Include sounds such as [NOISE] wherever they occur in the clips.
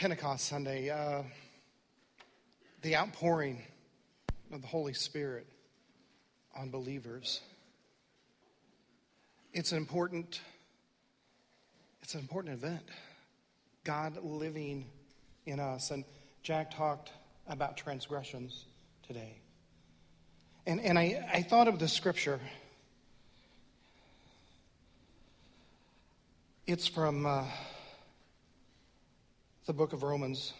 Pentecost Sunday, uh, the outpouring of the Holy Spirit on believers. It's an important, it's an important event. God living in us. And Jack talked about transgressions today. And, and I, I thought of the scripture. It's from uh, the book of Romans.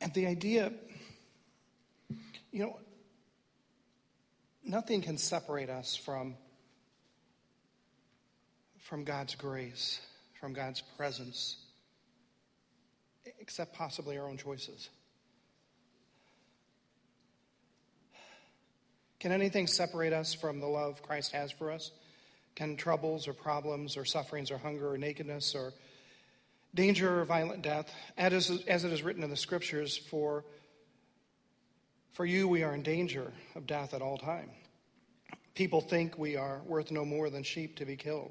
And the idea, you know, nothing can separate us from, from God's grace, from God's presence, except possibly our own choices. Can anything separate us from the love Christ has for us? Can troubles or problems or sufferings or hunger or nakedness or danger or violent death, as, as it is written in the scriptures, for, for you we are in danger of death at all time. People think we are worth no more than sheep to be killed.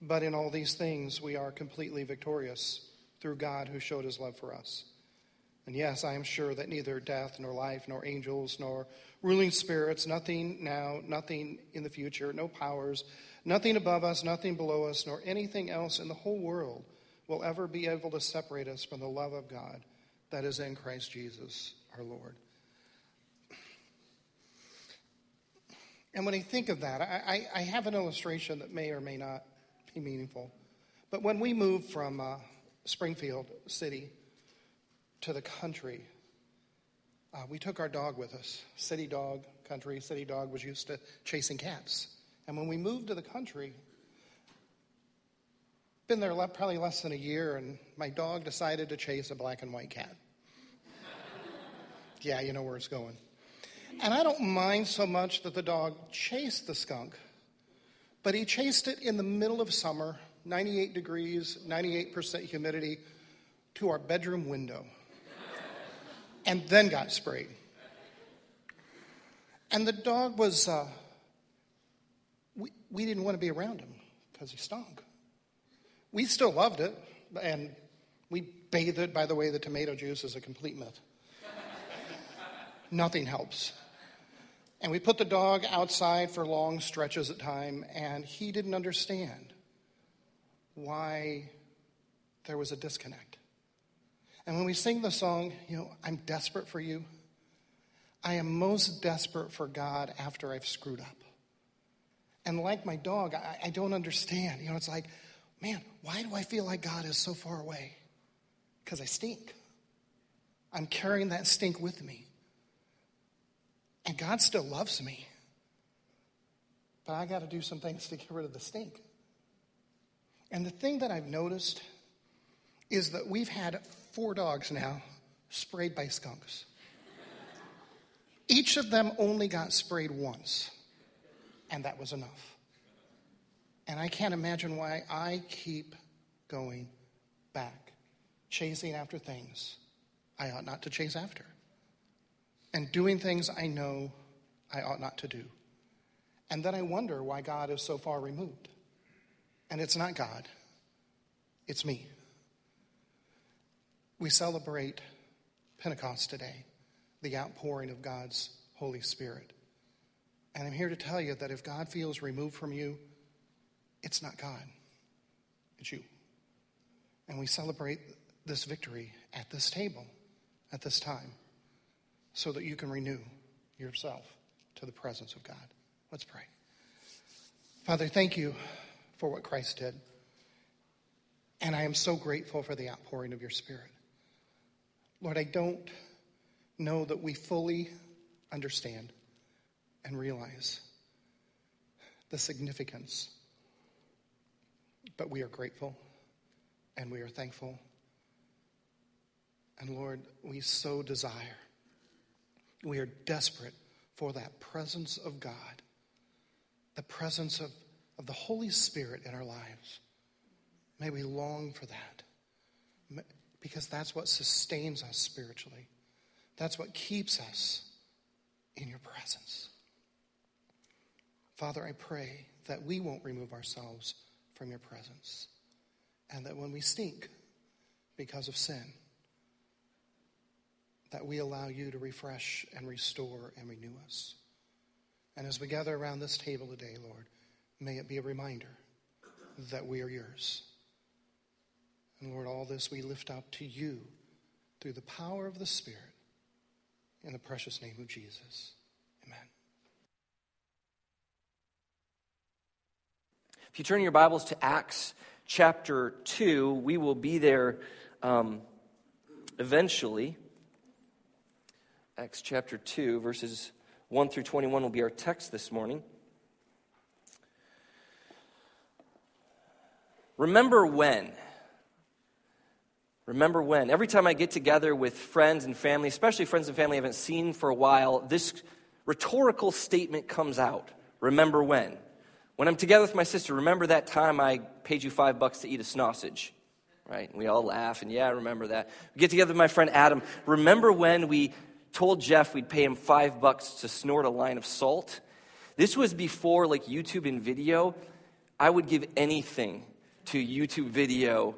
But in all these things we are completely victorious through God who showed his love for us. And yes, I am sure that neither death, nor life, nor angels, nor ruling spirits, nothing now, nothing in the future, no powers, nothing above us, nothing below us, nor anything else in the whole world will ever be able to separate us from the love of God that is in Christ Jesus our Lord. And when I think of that, I, I, have an illustration that may or may not be meaningful. But when we moved from uh, Springfield City to the country, uh, we took our dog with us. City dog, country, city dog was used to chasing cats. And when we moved to the country, been there probably less than a year, and my dog decided to chase a black and white cat. yeah, you know where it's going. And I don't mind so much that the dog chased the skunk, but he chased it in the middle of summer, 98 degrees, 98% humidity, to our bedroom window and then got sprayed. And the dog was, uh, we, we didn't want to be around him because he stunk. We still loved it, and we bathed it. By the way, the tomato juice is a complete myth. Nothing helps. And we put the dog outside for long stretches at time, and he didn't understand why there was a disconnect. And when we sing the song, you know, I'm desperate for you, I am most desperate for God after I've screwed up. And like my dog, I, I don't understand. You know, it's like, man, why do I feel like God is so far away? Because I stink. I'm carrying that stink with me. And God still loves me. But I got to do some things to get rid of the stink. And the thing that I've noticed is that we've had four dogs now sprayed by skunks. Each of them only got sprayed once, and that was enough. And I can't imagine why I keep going back, chasing after things I ought not to chase after, and doing things I know I ought not to do. And then I wonder why God is so far removed. And it's not God, it's me. We celebrate Pentecost today, the outpouring of God's Holy Spirit. And I'm here to tell you that if God feels removed from you, it's not God, it's you. And we celebrate this victory at this table, at this time, so that you can renew yourself to the presence of God. Let's pray. Father, thank you for what Christ did. And I am so grateful for the outpouring of your Spirit. Lord, I don't know that we fully understand and realize the significance, but we are grateful and we are thankful. And Lord, we so desire, we are desperate for that presence of God, the presence of, of the Holy Spirit in our lives. May we long for that because that's what sustains us spiritually. That's what keeps us in your presence. Father, I pray that we won't remove ourselves from your presence, and that when we stink because of sin, that we allow you to refresh and restore and renew us. And as we gather around this table today, Lord, may it be a reminder that we are yours. And Lord, all this we lift up to you through the power of the Spirit in the precious name of Jesus. Amen. If you turn your Bibles to Acts chapter 2, we will be there um, eventually. Acts chapter 2, verses 1 through 21 will be our text this morning. Remember when? Remember when? Every time I get together with friends and family, especially friends and family I haven't seen for a while, this rhetorical statement comes out. Remember when? When I'm together with my sister, remember that time I paid you five bucks to eat a sausage? Right? And we all laugh, and yeah, I remember that. We get together with my friend Adam. Remember when we told Jeff we'd pay him five bucks to snort a line of salt. This was before like YouTube and video. I would give anything to YouTube video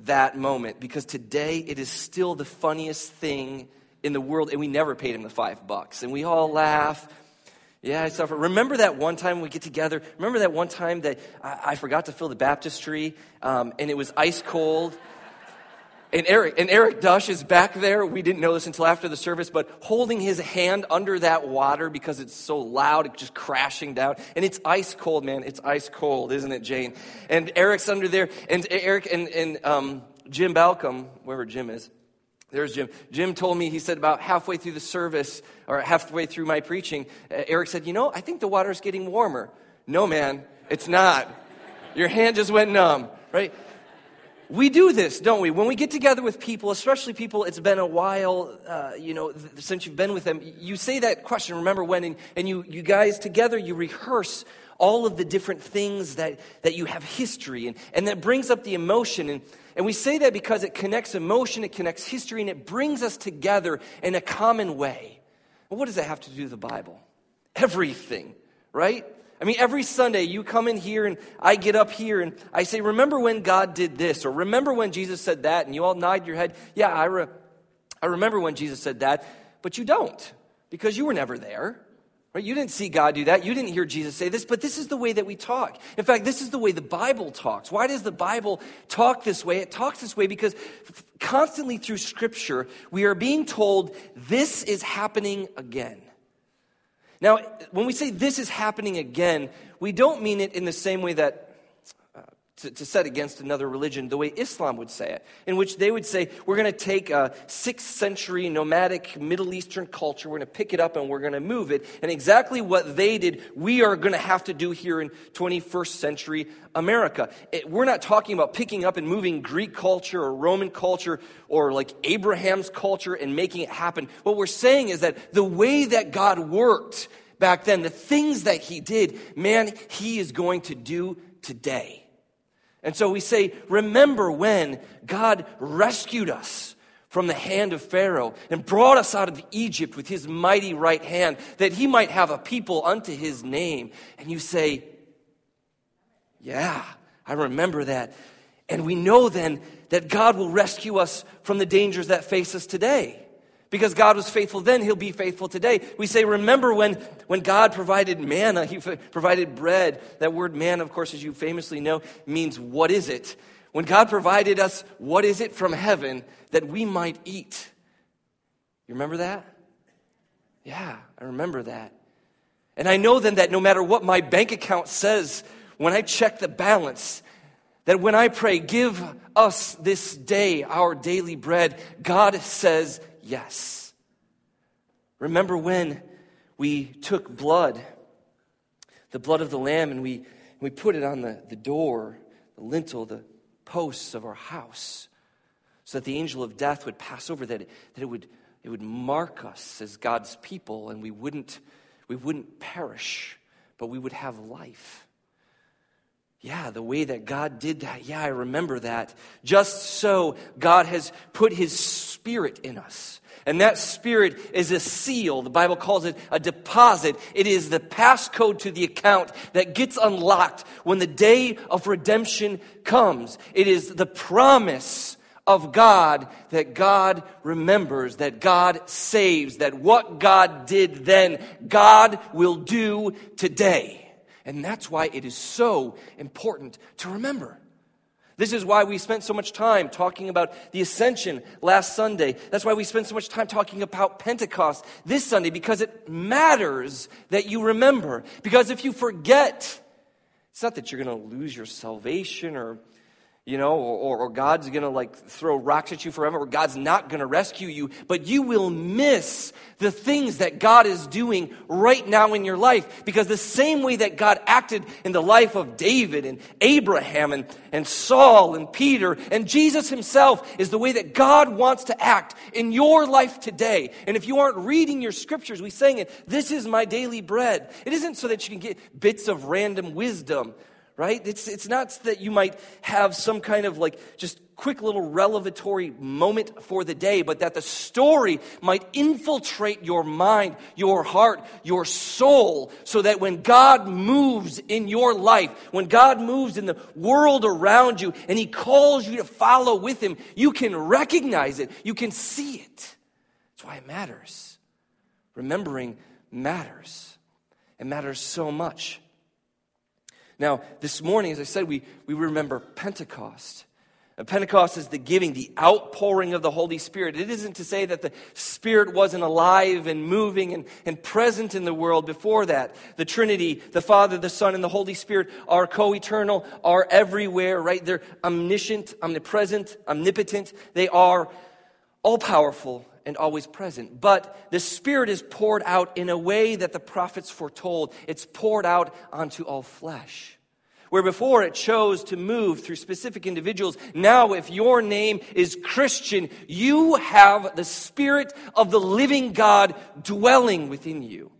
that moment because today it is still the funniest thing in the world, and we never paid him the five bucks. And we all laugh. Yeah, I suffer. Remember that one time we get together? Remember that one time that I, I forgot to fill the baptistry um, and it was ice cold? And Eric, and Eric Dush is back there. We didn't know this until after the service, but holding his hand under that water because it's so loud, it's just crashing down. And it's ice cold, man. It's ice cold, isn't it, Jane? And Eric's under there. And Eric and, and um, Jim Balcom, wherever Jim is, there's Jim. Jim told me, he said about halfway through the service, or halfway through my preaching, Eric said, You know, I think the water's getting warmer. No, man, it's not. Your hand just went numb, right? We do this, don't we? When we get together with people, especially people it's been a while, uh, you know, th- since you've been with them, you say that question, remember when, and, and you, you guys together, you rehearse all of the different things that, that you have history, and, and that brings up the emotion. And, and we say that because it connects emotion, it connects history, and it brings us together in a common way. And what does that have to do with the Bible? Everything, right? I mean, every Sunday you come in here and I get up here and I say, Remember when God did this? Or remember when Jesus said that? And you all nod your head. Yeah, I, re- I remember when Jesus said that. But you don't because you were never there. Right? You didn't see God do that. You didn't hear Jesus say this, but this is the way that we talk. In fact, this is the way the Bible talks. Why does the Bible talk this way? It talks this way because constantly through Scripture, we are being told this is happening again. Now, when we say this is happening again, we don't mean it in the same way that to, to, set against another religion the way Islam would say it, in which they would say, we're going to take a sixth century nomadic Middle Eastern culture, we're going to pick it up and we're going to move it. And exactly what they did, we are going to have to do here in 21st century America. It, we're not talking about picking up and moving Greek culture or Roman culture or like Abraham's culture and making it happen. What we're saying is that the way that God worked back then, the things that he did, man, he is going to do today. And so we say, remember when God rescued us from the hand of Pharaoh and brought us out of Egypt with his mighty right hand, that he might have a people unto his name. And you say, Yeah, I remember that. And we know then that God will rescue us from the dangers that face us today. Because God was faithful then, He'll be faithful today. We say, remember when, when God provided manna, [LAUGHS] He provided bread. That word manna, of course, as you famously know, means what is it? When God provided us what is it from heaven that we might eat. You remember that? Yeah, I remember that. And I know then that no matter what my bank account says, when I check the balance, that when I pray, give us this day our daily bread, God says, Yes. Remember when we took blood, the blood of the Lamb, and we, we put it on the, the door, the lintel, the posts of our house, so that the angel of death would pass over, that it, that it, would, it would mark us as God's people, and we wouldn't, we wouldn't perish, but we would have life. Yeah, the way that God did that. Yeah, I remember that. Just so God has put his spirit in us. And that spirit is a seal. The Bible calls it a deposit. It is the passcode to the account that gets unlocked when the day of redemption comes. It is the promise of God that God remembers, that God saves, that what God did then, God will do today. And that's why it is so important to remember. This is why we spent so much time talking about the ascension last Sunday. That's why we spent so much time talking about Pentecost this Sunday, because it matters that you remember. Because if you forget, it's not that you're going to lose your salvation or you know, or, or God's gonna like throw rocks at you forever, or God's not gonna rescue you, but you will miss the things that God is doing right now in your life. Because the same way that God acted in the life of David and Abraham and, and Saul and Peter and Jesus himself is the way that God wants to act in your life today. And if you aren't reading your scriptures, we sang it, this is my daily bread. It isn't so that you can get bits of random wisdom right? It's, it's not that you might have some kind of like just quick little revelatory moment for the day, but that the story might infiltrate your mind, your heart, your soul, so that when God moves in your life, when God moves in the world around you, and He calls you to follow with Him, you can recognize it, you can see it. That's why it matters. Remembering matters. It matters so much. Now, this morning, as I said, we, we remember Pentecost. Pentecost is the giving, the outpouring of the Holy Spirit. It isn't to say that the Spirit wasn't alive and moving and, and present in the world before that. The Trinity, the Father, the Son, and the Holy Spirit are co eternal, are everywhere, right? They're omniscient, omnipresent, omnipotent. They are all powerful and always present. But the Spirit is poured out in a way that the prophets foretold. It's poured out onto all flesh. Where before it chose to move through specific individuals, now if your name is Christian, you have the Spirit of the living God dwelling within you.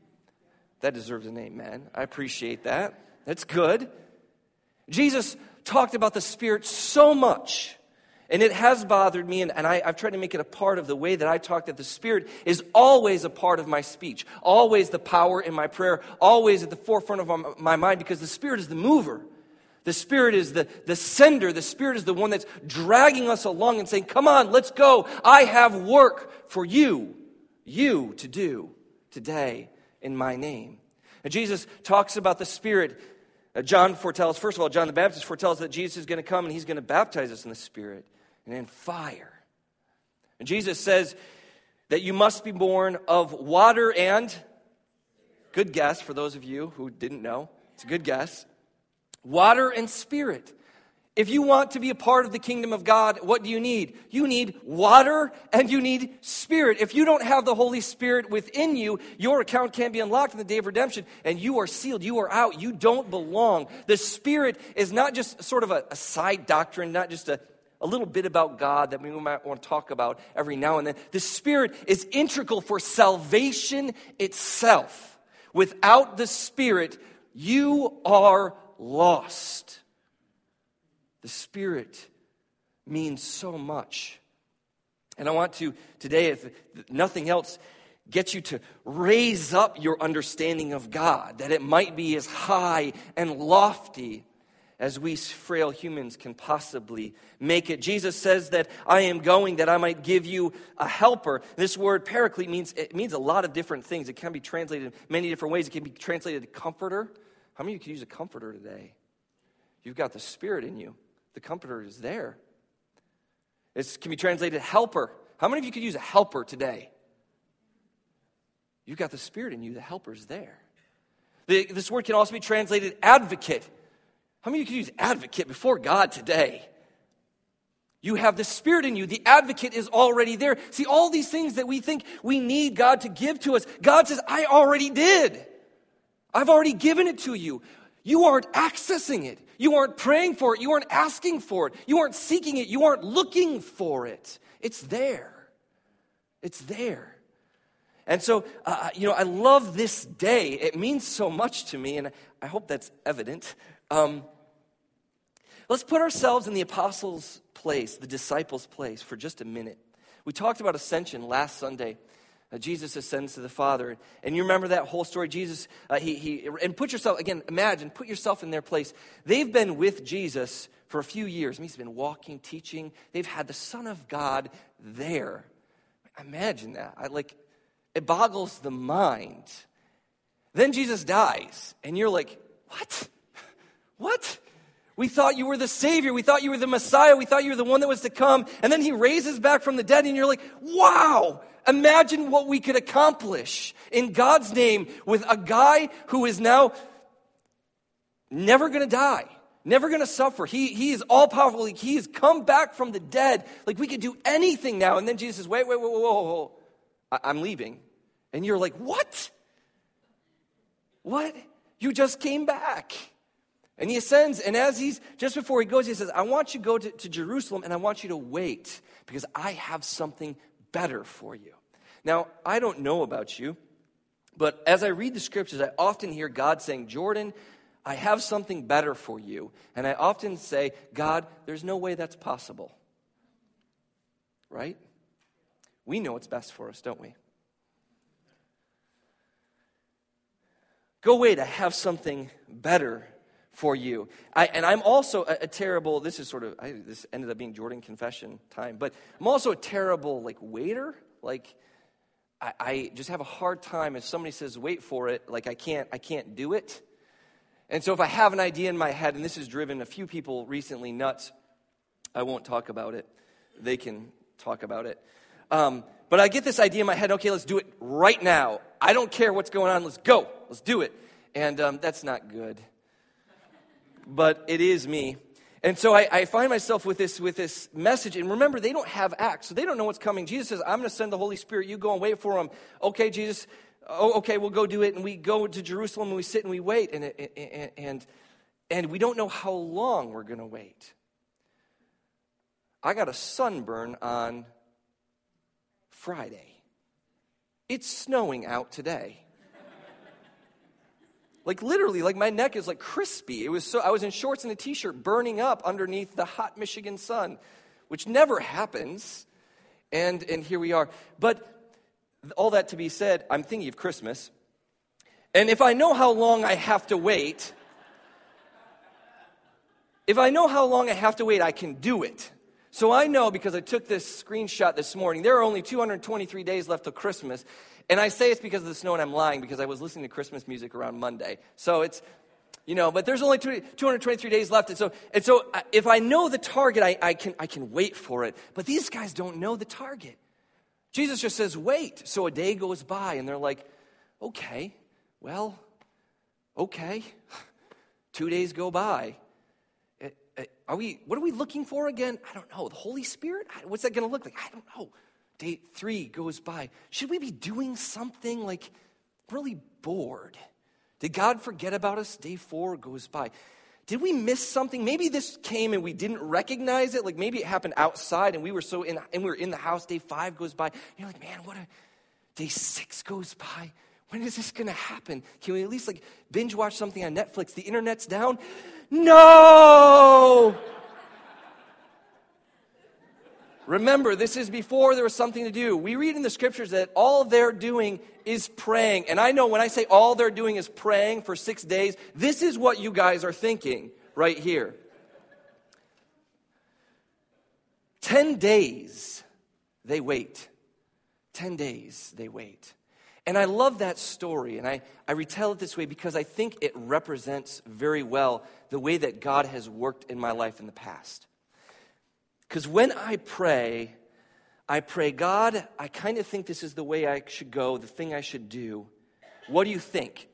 That deserves an amen. I appreciate that. That's good. Jesus talked about the Spirit so much and it has bothered me, and, and I, have tried to make it a part of the way that I talk, that the Spirit is always a part of my speech, always the power in my prayer, always at the forefront of my, my mind, because the Spirit is the mover. The Spirit is the, the sender. The Spirit is the one that's dragging us along and saying, Come on, let's go. I have work for you, you to do today in my name. And Jesus talks about the Spirit. Uh, John foretells, first of all, John the Baptist foretells that Jesus is going to come and he's going to baptize us in the Spirit and in fire. And Jesus says that you must be born of water and, good guess for those of you who didn't know, it's a good guess, water and spirit. If you want to be a part of the kingdom of God, what do you need? You need water and you need spirit. If you don't have the Holy Spirit within you, your account can't be unlocked in the day of redemption and you are sealed. You are out. You don't belong. The Spirit is not just sort of a, a side doctrine, not just a a little bit about God that we might want to talk about every now and then. The Spirit is integral for salvation itself. Without the Spirit, you are lost. The Spirit means so much. And I want to today, if nothing else, get you to raise up your understanding of God, that it might be as high and lofty as we frail humans can possibly make it. Jesus says that I am going that I might give you a helper. This word paraclete means it means a lot of different things. It can be translated in many different ways. It can be translated to comforter. How many of you could use a comforter today? You've got the spirit in you. The comforter is there. It can be translated helper. How many of you could use a helper today? You've got the spirit in you. The helper's there. The, this word can also be translated advocate. How many of you could use advocate before God today? You have the Spirit in you. The advocate is already there. See, all these things that we think we need God to give to us, God says, I already did. I've already given it to you. You aren't accessing it. You aren't praying for it. You aren't asking for it. You aren't seeking it. You aren't looking for it. It's there. It's there. And so, uh, you know, I love this day. It means so much to me, and I hope that's evident. Um, Let's put ourselves in the apostles' place, the disciples' place, for just a minute. We talked about ascension last Sunday. Uh, Jesus ascends to the Father. And you remember that whole story? Jesus, uh, he, he, and put yourself, again, imagine, put yourself in their place. They've been with Jesus for a few years. I mean, he's been walking, teaching. They've had the Son of God there. Imagine that. I, like, it boggles the mind. Then Jesus dies, and you're like, what? What? We thought you were the Savior. We thought you were the Messiah. We thought you were the one that was to come. And then he raises back from the dead, and you're like, wow, imagine what we could accomplish in God's name with a guy who is now never going to die, never going to suffer. He, he is all powerful. Like, He has come back from the dead. Like we could do anything now. And then Jesus says, wait, wait, wait, whoa, whoa, whoa. I'm leaving. And you're like, what? What? You just came back. And he ascends, and as he's just before he goes, he says, I want you to go to, to, Jerusalem and I want you to wait because I have something better for you. Now, I don't know about you, but as I read the scriptures, I often hear God saying, Jordan, I have something better for you. And I often say, God, there's no way that's possible. Right? We know what's best for us, don't we? Go wait, I have something better for you. I, and I'm also a, a, terrible, this is sort of, I, this ended up being Jordan confession time, but I'm also a terrible, like, waiter. Like, I, I just have a hard time if somebody says, wait for it, like, I can't, I can't do it. And so if I have an idea in my head, and this has driven a few people recently nuts, I won't talk about it. They can talk about it. Um, but I get this idea in my head okay, let's do it right now. I don't care what's going on, let's go, let's do it. And um, that's not good. But it is me. And so I, I, find myself with this, with this message. And remember, they don't have acts, so they don't know what's coming. Jesus says, I'm going to send the Holy Spirit. You go and wait for him. Okay, Jesus, oh, okay, we'll go do it. And we go to Jerusalem and we sit and we wait. And, and, and, and we don't know how long we're going to wait. I got a sunburn on Friday. It's snowing out today. Like literally, like my neck is like crispy. It was so I was in shorts and a t-shirt burning up underneath the hot Michigan sun, which never happens. And and here we are. But all that to be said, I'm thinking of Christmas. And if I know how long I have to wait, if I know how long I have to wait, I can do it. So I know because I took this screenshot this morning, there are only 223 days left till Christmas. And I say it's because of the snow, and I'm lying because I was listening to Christmas music around Monday. So it's, you know, but there's only 223 days left. And so, and so if I know the target, I, I, can, I can wait for it. But these guys don't know the target. Jesus just says, wait. So a day goes by, and they're like, okay, well, okay. [LAUGHS] Two days go by. Uh, are we, what are we looking for again? I don't know. The Holy Spirit? What's that going to look like? I don't know. Day three goes by. Should we be doing something like really bored? Did God forget about us? Day four goes by. Did we miss something? Maybe this came and we didn't recognize it. Like maybe it happened outside and we were so in and we were in the house. Day five goes by. You're like, man, what a day six goes by. When is this gonna happen? Can we at least like binge watch something on Netflix? The internet's down. No! Remember, this is before there was something to do. We read in the scriptures that all they're doing is praying. And I know when I say all they're doing is praying for six days, this is what you guys are thinking right here. Ten days they wait. Ten days they wait. And I love that story, and I, I retell it this way because I think it represents very well the way that God has worked in my life in the past. Because when I pray, I pray, God, I kind of think this is the way I should go, the thing I should do. What do you think?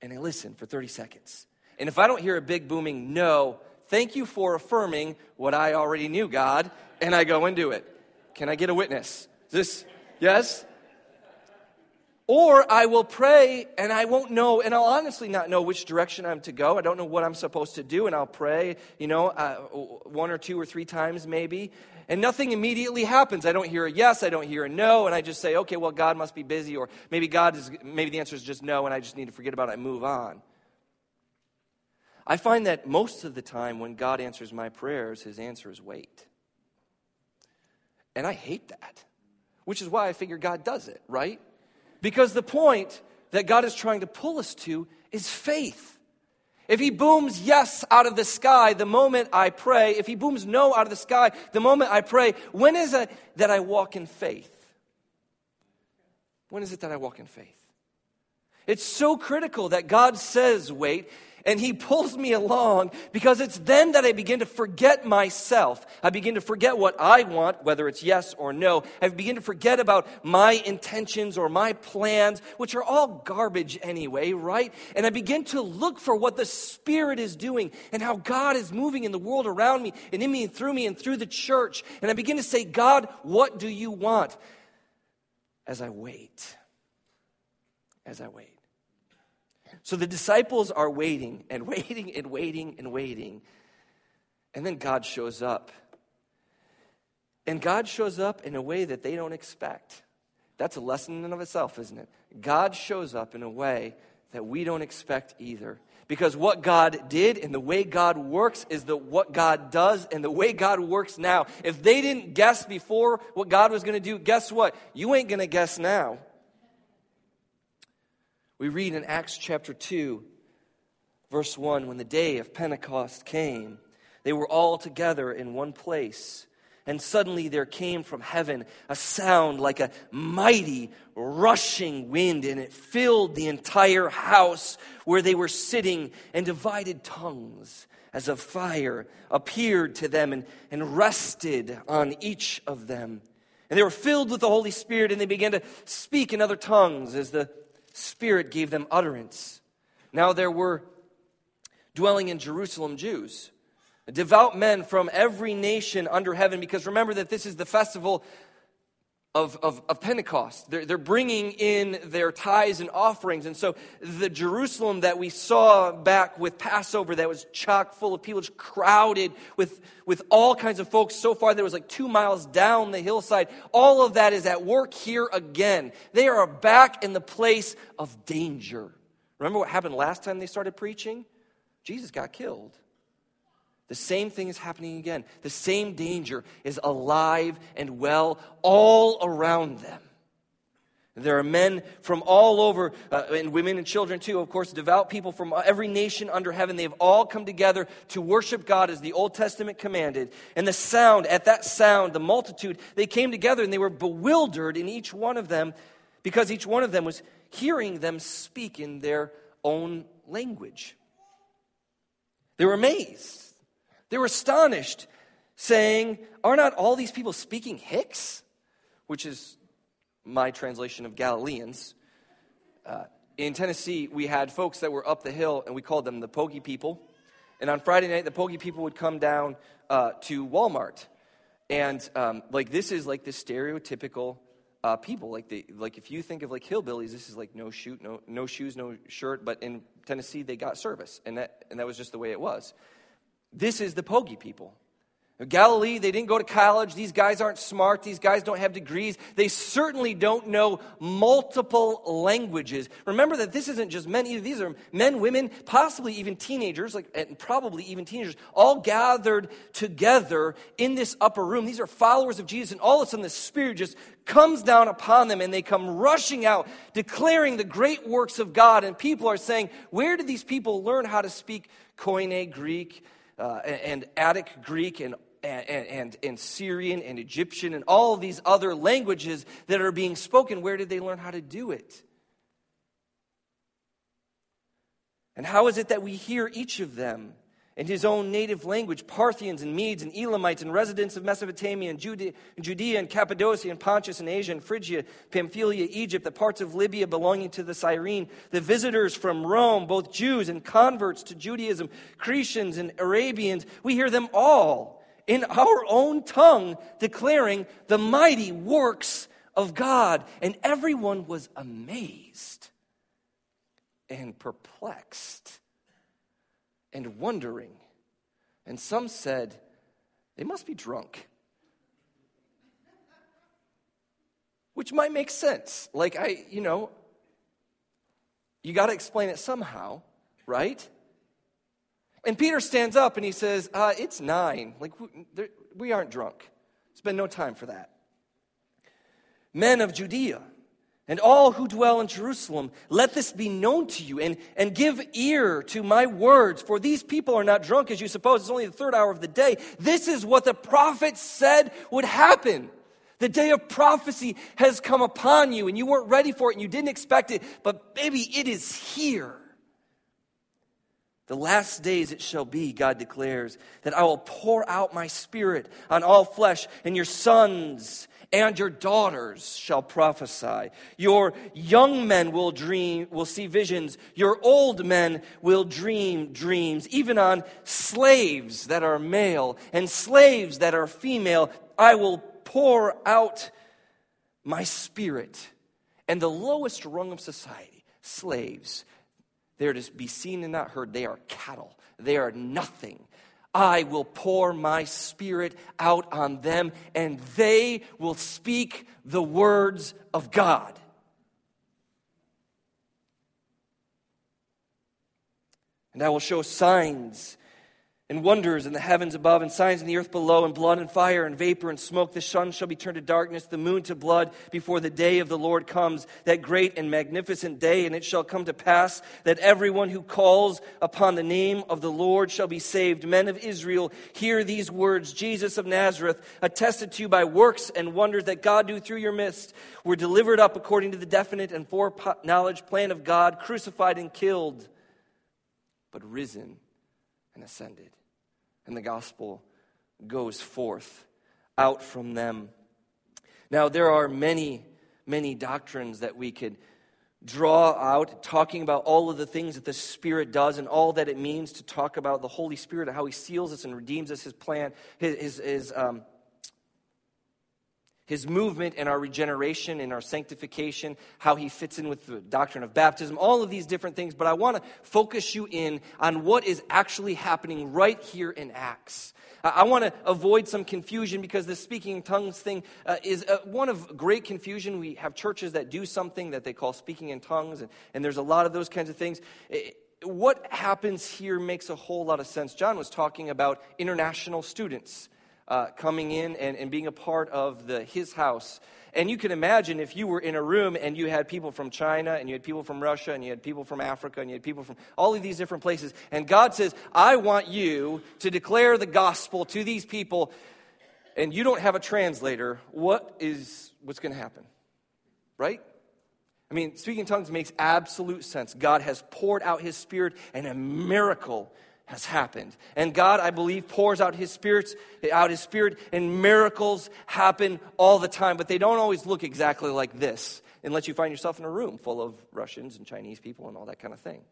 And I listen for 30 seconds. And if I don't hear a big booming no, thank you for affirming what I already knew, God, and I go and do it. Can I get a witness? Is this, yes? Or I will pray and I won't know, and I'll honestly not know which direction I'm to go. I don't know what I'm supposed to do, and I'll pray, you know, uh, one or two or three times maybe, and nothing immediately happens. I don't hear a yes, I don't hear a no, and I just say, okay, well, God must be busy, or maybe God is, maybe the answer is just no, and I just need to forget about it and move on. I find that most of the time when God answers my prayers, his answer is wait. And I hate that. which is why I figure God does it, right? Because the point that God is trying to pull us to is faith. If he booms yes out of the sky the moment I pray, if he booms no out of the sky the moment I pray, when is it that I walk in faith? When is it that I walk in faith? It's so critical that God says wait, and He pulls me along because it's then that I begin to forget myself. I begin to forget what I want, whether it's yes or no. I begin to forget about my intentions or my plans, which are all garbage anyway, right? And I begin to look for what the Spirit is doing and how God is moving in the world around me and in me and through me and through the church. And I begin to say, God, what do you want? As I wait. As I wait. So the disciples are waiting and [LAUGHS] waiting and waiting and waiting. And then God shows up. And God shows up in a way that they don't expect. That's a lesson in and of itself, isn't it? God shows up in a way that we don't expect either. Because what God did and the way God works is the what God does and the way God works now. If they didn't guess before what God was going to do, guess what? You ain't going to guess now. We read in Acts chapter 2, verse 1 when the day of Pentecost came, they were all together in one place. And suddenly there came from heaven a sound like a mighty rushing wind, and it filled the entire house where they were sitting, and divided tongues as of fire appeared to them and, and rested on each of them. And they were filled with the Holy Spirit, and they began to speak in other tongues as the Spirit gave them utterance. Now there were dwelling in Jerusalem Jews, devout men from every nation under heaven, because remember that this is the festival of, of, of, Pentecost. They're, they're bringing in their tithes and offerings. And so the Jerusalem that we saw back with Passover that was chock full of people, just crowded with, with all kinds of folks so far there was like two miles down the hillside, all of that is at work here again. They are back in the place of danger. Remember what happened last time they started preaching? Jesus got killed. The same thing is happening again. The same danger is alive and well all around them. There are men from all over, uh, and women and children too, of course, devout people from every nation under heaven. They've all come together to worship God as the Old Testament commanded. And the sound, at that sound, the multitude, they came together and they were bewildered in each one of them because each one of them was hearing them speak in their own language. They were amazed. They were astonished, saying, Are not all these people speaking Hicks? Which is my translation of Galileans. Uh, in Tennessee, we had folks that were up the hill, and we called them the Pogey people. And on Friday night, the Pogey people would come down uh, to Walmart. And um, like this is like the stereotypical uh, people. Like the, like if you think of like hillbillies, this is like no shoot, no no shoes, no shirt. But in Tennessee, they got service, and that and that was just the way it was. This is the pogey people. Galilee, they didn't go to college. These guys aren't smart. These guys don't have degrees. They certainly don't know multiple languages. Remember that this isn't just men either. These are men, women, possibly even teenagers, like, and probably even teenagers, all gathered together in this upper room. These are followers of Jesus, and all of a sudden the Spirit just comes down upon them, and they come rushing out, declaring the great works of God. And people are saying, Where did these people learn how to speak Koine Greek? Uh, and Attic Greek and and, and, and, Syrian and Egyptian and all these other languages that are being spoken. Where did they learn how to do it? And how is it that we hear each of them? In his own native language Parthians and Medes and Elamites and residents of Mesopotamia and Judea, and Cappadocia and Pontus and Asia and Phrygia, Pamphylia, Egypt, the parts of Libya belonging to the Cyrene, the visitors from Rome, both Jews and converts to Judaism, Cretians and Arabians. We hear them all in our own tongue declaring the mighty works of God. And everyone was amazed and perplexed and wondering. And some said, they must be drunk. Which might make sense. Like, I, you know, you got to explain it somehow, right? And Peter stands up and he says, uh, It's nine. Like, we, aren't drunk. Spend no time for that. men of Judea, and all who dwell in Jerusalem, let this be known to you, and, and give ear to my words, for these people are not drunk as you suppose. It's only the third hour of the day. This is what the prophet said would happen. The day of prophecy has come upon you, and you weren't ready for it, and you didn't expect it, but baby, it is here. The last days it shall be, God declares, that I will pour out my spirit on all flesh, and your sons and your daughters shall prophesy. Your young men will dream, will see visions. Your old men will dream dreams. Even on slaves that are male and slaves that are female, I will pour out my spirit. And the lowest rung of society, slaves, they're to be seen and not heard. They are cattle. They are nothing. I will pour my spirit out on them, and they will speak the words of God. And I will show signs and wonders in the heavens above, and signs in the earth below, and blood and fire and vapor and smoke. The sun shall be turned to darkness, the moon to blood, before the day of the Lord comes, that great and magnificent day. And it shall come to pass that everyone who calls upon the name of the Lord shall be saved. Men of Israel, hear these words Jesus of Nazareth, attested to you by works and wonders that God do through your midst, were delivered up according to the definite and foreknowledge plan of God, crucified and killed, but risen and ascended. And the gospel goes forth out from them. Now, there are many, many doctrines that we could draw out, talking about all of the things that the Spirit does and all that it means to talk about the Holy Spirit and how He seals us and redeems us, His plan, His, his, his um, his movement and our regeneration and our sanctification, how he fits in with the doctrine of baptism, all of these different things. But I want to focus you in on what is actually happening right here in Acts. I want to avoid some confusion because the speaking in tongues thing uh, is uh, one of great confusion. We have churches that do something that they call speaking in tongues, and, and there's a lot of those kinds of things. It, what happens here makes a whole lot of sense. John was talking about international students uh, coming in and, and being a part of the, his house. And you can imagine if you were in a room and you had people from China and you had people from Russia and you had people from Africa and you had people from all of these different places. And God says, I want you to declare the gospel to these people. And you don't have a translator. What is what's going to happen? Right? I mean, speaking tongues makes absolute sense. God has poured out his spirit and a miracle has happened. And God, I believe, pours out his spirits, out his spirit, and miracles happen all the time, but they don't always look exactly like this unless you find yourself in a room full of Russians and Chinese people and all that kind of thing.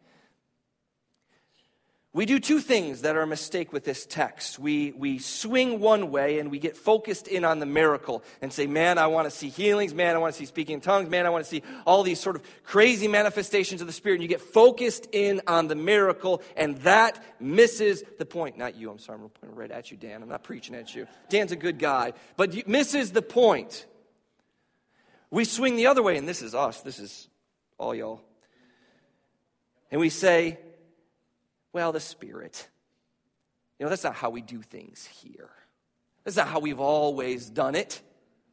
We do two things that are a mistake with this text. We, we swing one way and we get focused in on the miracle and say, man, I want to see healings. Man, I want to see speaking in tongues. Man, I want to see all these sort of crazy manifestations of the Spirit. And you get focused in on the miracle and that misses the point. Not you, I'm sorry, I'm pointing right at you, Dan. I'm not preaching at you. Dan's a good guy, but misses the point. We swing the other way, and this is us. This is all y'all. And we say, well, the Spirit. You know, that's not how we do things here. That's not how we've always done it.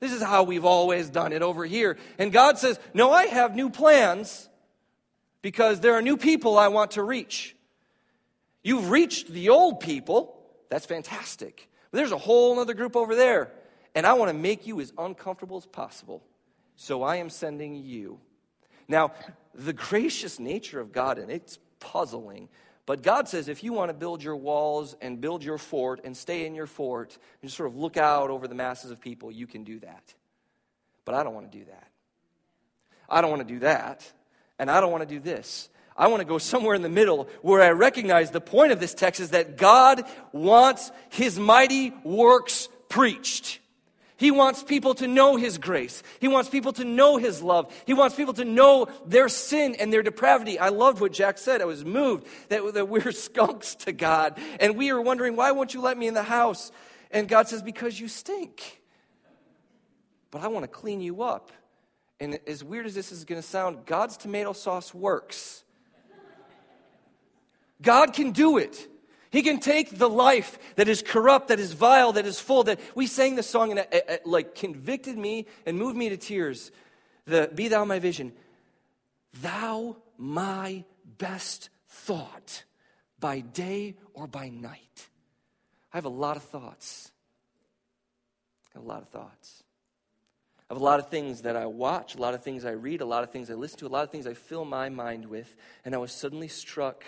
This is how we've always done it over here. And God says, No, I have new plans because there are new people I want to reach. You've reached the old people. That's fantastic. But there's a whole other group over there. And I want to make you as uncomfortable as possible. So I am sending you. Now, the gracious nature of God, and it's puzzling but God says if you want to build your walls and build your fort and stay in your fort and just sort of look out over the masses of people, you can do that. But I don't want to do that. I don't want to do that. And I don't want to do this. I want to go somewhere in the middle where I recognize the point of this text is that God wants his mighty works preached. He wants people to know His grace. He wants people to know His love. He wants people to know their sin and their depravity. I loved what Jack said. I was moved that, that we're [LAUGHS] skunks to God. And we are wondering, why won't you let me in the house? And God says, because you stink. But I want to clean you up. And as weird as this is going to sound, God's tomato sauce works. God can do it. He can take the life that is corrupt, that is vile, that is full. That we sang the song and it, it, it, like convicted me and moved me to tears. The "Be Thou My Vision." Thou my best thought by day or by night. I have a lot of thoughts. I have a lot of thoughts. I have a lot of things that I watch, a lot of things I read, a lot of things I listen to, a lot of things I fill my mind with. And I was suddenly struck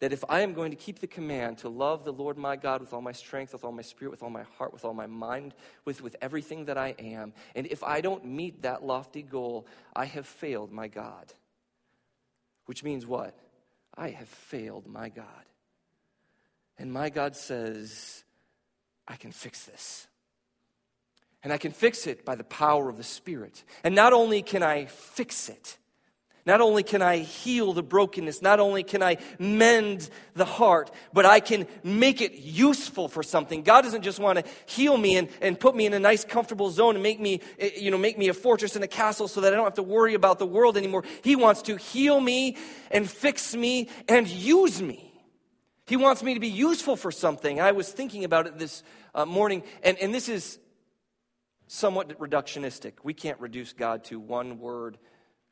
that if I am going to keep the command to love the Lord my God with all my strength, with all my spirit, with all my heart, with all my mind, with, with everything that I am, and if I don't meet that lofty goal, I have failed my God. Which means what? I have failed my God. And my God says, I can fix this. And I can fix it by the power of the Spirit. And not only can I fix it, not only can I heal the brokenness, not only can I mend the heart, but I can make it useful for something. God doesn't just want to heal me and, and put me in a nice, comfortable zone and make me, eh, you know, make me a fortress and a castle so that I don't have to worry about the world anymore. He wants to heal me and fix me and use me. He wants me to be useful for something. I was thinking about it this uh, morning, and, and this is somewhat reductionistic. We can't reduce God to one word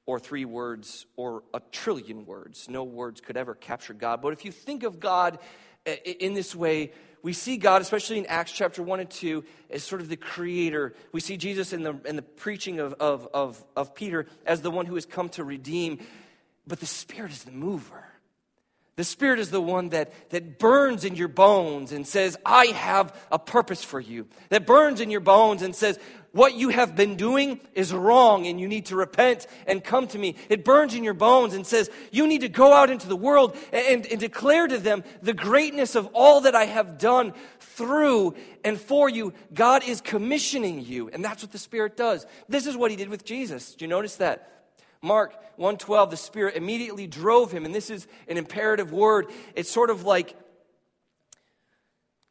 or three words or a trillion words. No words could ever capture God. But if you think of God uh, in this way, we see God, especially in Acts chapter 1 and 2, as sort of the creator. We see Jesus in the, in the preaching of, of, of, of Peter as the one who has come to redeem. But the Spirit is the mover. The Spirit is the one that, that burns in your bones and says, I have a purpose for you. That burns in your bones and says, what you have been doing is wrong and you need to repent and come to me. It burns in your bones and says, You need to go out into the world and, and, declare to them the greatness of all that I have done through and for you. God is commissioning you. And that's what the Spirit does. This is what He did with Jesus. Do you notice that? Mark 112, the Spirit immediately drove him, and this is an imperative word. It's sort of like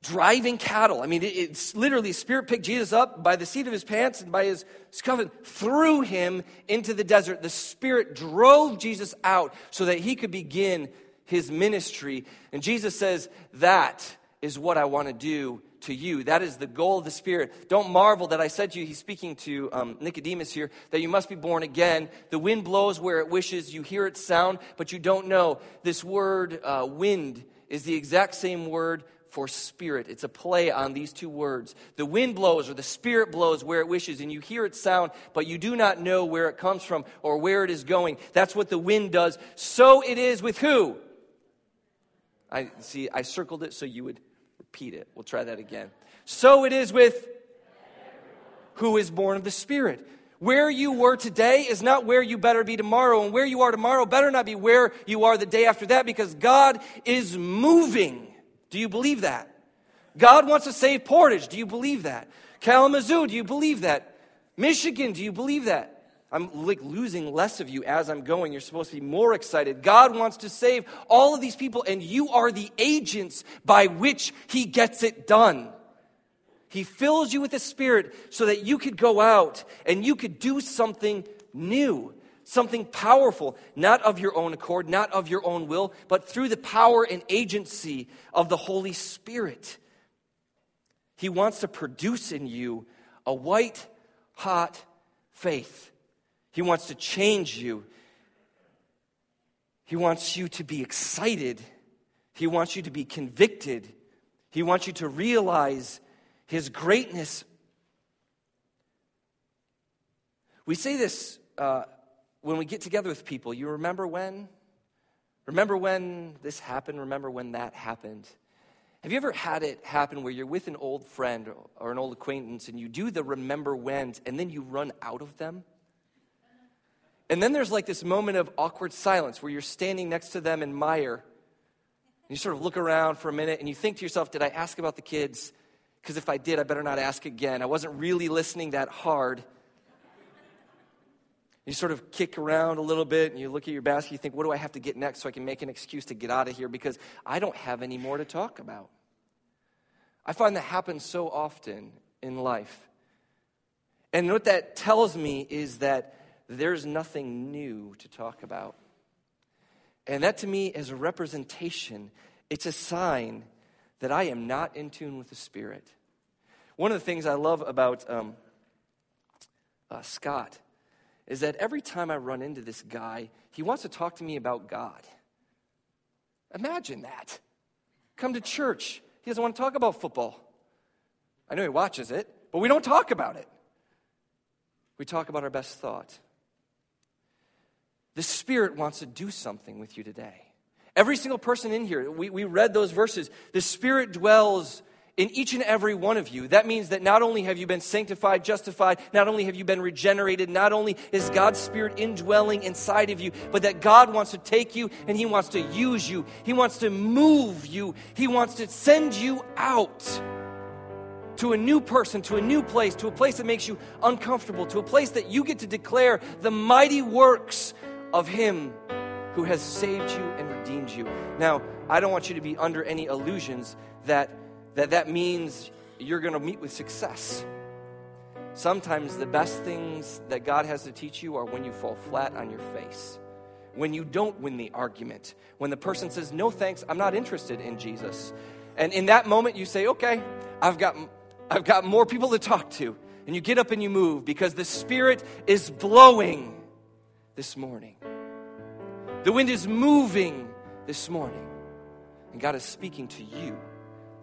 driving cattle. I mean, it's literally, Spirit picked Jesus up by the seat of his pants and by his scuffing, threw him into the desert. The Spirit drove Jesus out so that he could begin his ministry. And Jesus says, That is what I want to do to you. That is the goal of the Spirit. Don't marvel that I said to you, he's speaking to um, Nicodemus here, that you must be born again. The wind blows where it wishes, you hear its sound, but you don't know. This word, uh, wind, is the exact same word for spirit. It's a play on these two words. The wind blows or the spirit blows where it wishes, and you hear its sound, but you do not know where it comes from or where it is going. That's what the wind does. So it is with who? I see, I circled it so you would repeat it. We'll try that again. So it is with who is born of the Spirit. Where you were today is not where you better be tomorrow, and where you are tomorrow better not be where you are the day after that because God is moving. Do you believe that? God wants to save Portage. Do you believe that? Kalamazoo, do you believe that? Michigan, do you believe that? I'm like losing less of you as I'm going. You're supposed to be more excited. God wants to save all of these people, and you are the agents by which He gets it done. He fills you with the Spirit so that you could go out and you could do something new, something powerful, not of your own accord, not of your own will, but through the power and agency of the Holy Spirit. He wants to produce in you a white hot faith he wants to change you. He wants you to be excited. He wants you to be convicted. He wants you to realize His greatness. We say this uh, when we get together with people. You remember when? Remember when this happened? Remember when that happened? Have you ever had it happen where you're with an old friend or an old acquaintance and you do the remember when and then you run out of them? And then there's like this moment of awkward silence where you're standing next to them in mire. And you sort of look around for a minute and you think to yourself, did I ask about the kids? Because if I did, I better not ask again. I wasn't really listening that hard. You sort of kick around a little bit and you look at your basket, you think, what do I have to get next so I can make an excuse to get out of here because I don't have any more to talk about. I find that happens so often in life. And what that tells me is that there's nothing new to talk about. And that to me is a representation, it's a sign that I am not in tune with the Spirit. One of the things I love about um, uh, Scott is that every time I run into this guy, he wants to talk to me about God. Imagine that. Come to church. He doesn't want to talk about football. I know he watches it, but we don't talk about it. We talk about our best thought. The Spirit wants to do something with you today. Every single person in here, we, we read those verses. The Spirit dwells in each and every one of you. That means that not only have you been sanctified, justified, not only have you been regenerated, not only is God's Spirit indwelling inside of you, but that God wants to take you and He wants to use you. He wants to move you. He wants to send you out to a new person, to a new place, to a place that makes you uncomfortable, to a place that you get to declare the mighty works of Him who has saved you and redeemed you. Now, I don't want you to be under any illusions that that, that means you're going to meet with success. Sometimes the best things that God has to teach you are when you fall flat on your face, when you don't win the argument, when the person says, No thanks, I'm not interested in Jesus. And in that moment, you say, Okay, I've got, I've got more people to talk to. And you get up and you move because the Spirit is blowing this morning. The wind is moving this morning. And God is speaking to you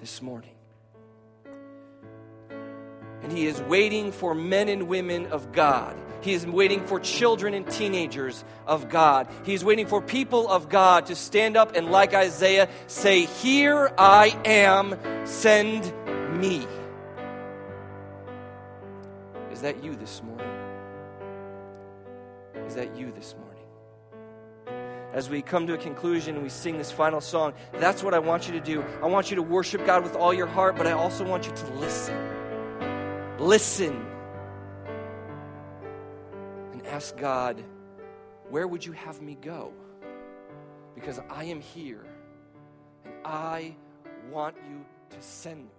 this morning. And He is waiting for men and women of God. He is waiting for children and teenagers of God. He is waiting for people of God to stand up and, like Isaiah, say, Here I am, send me. Is that you this morning? Is that you this morning? as we come to a conclusion and we sing this final song, that's what I want you to do. I want you to worship God with all your heart, but I also want you to listen. Listen. And ask God, where would you have me go? Because I am here and I want you to send me.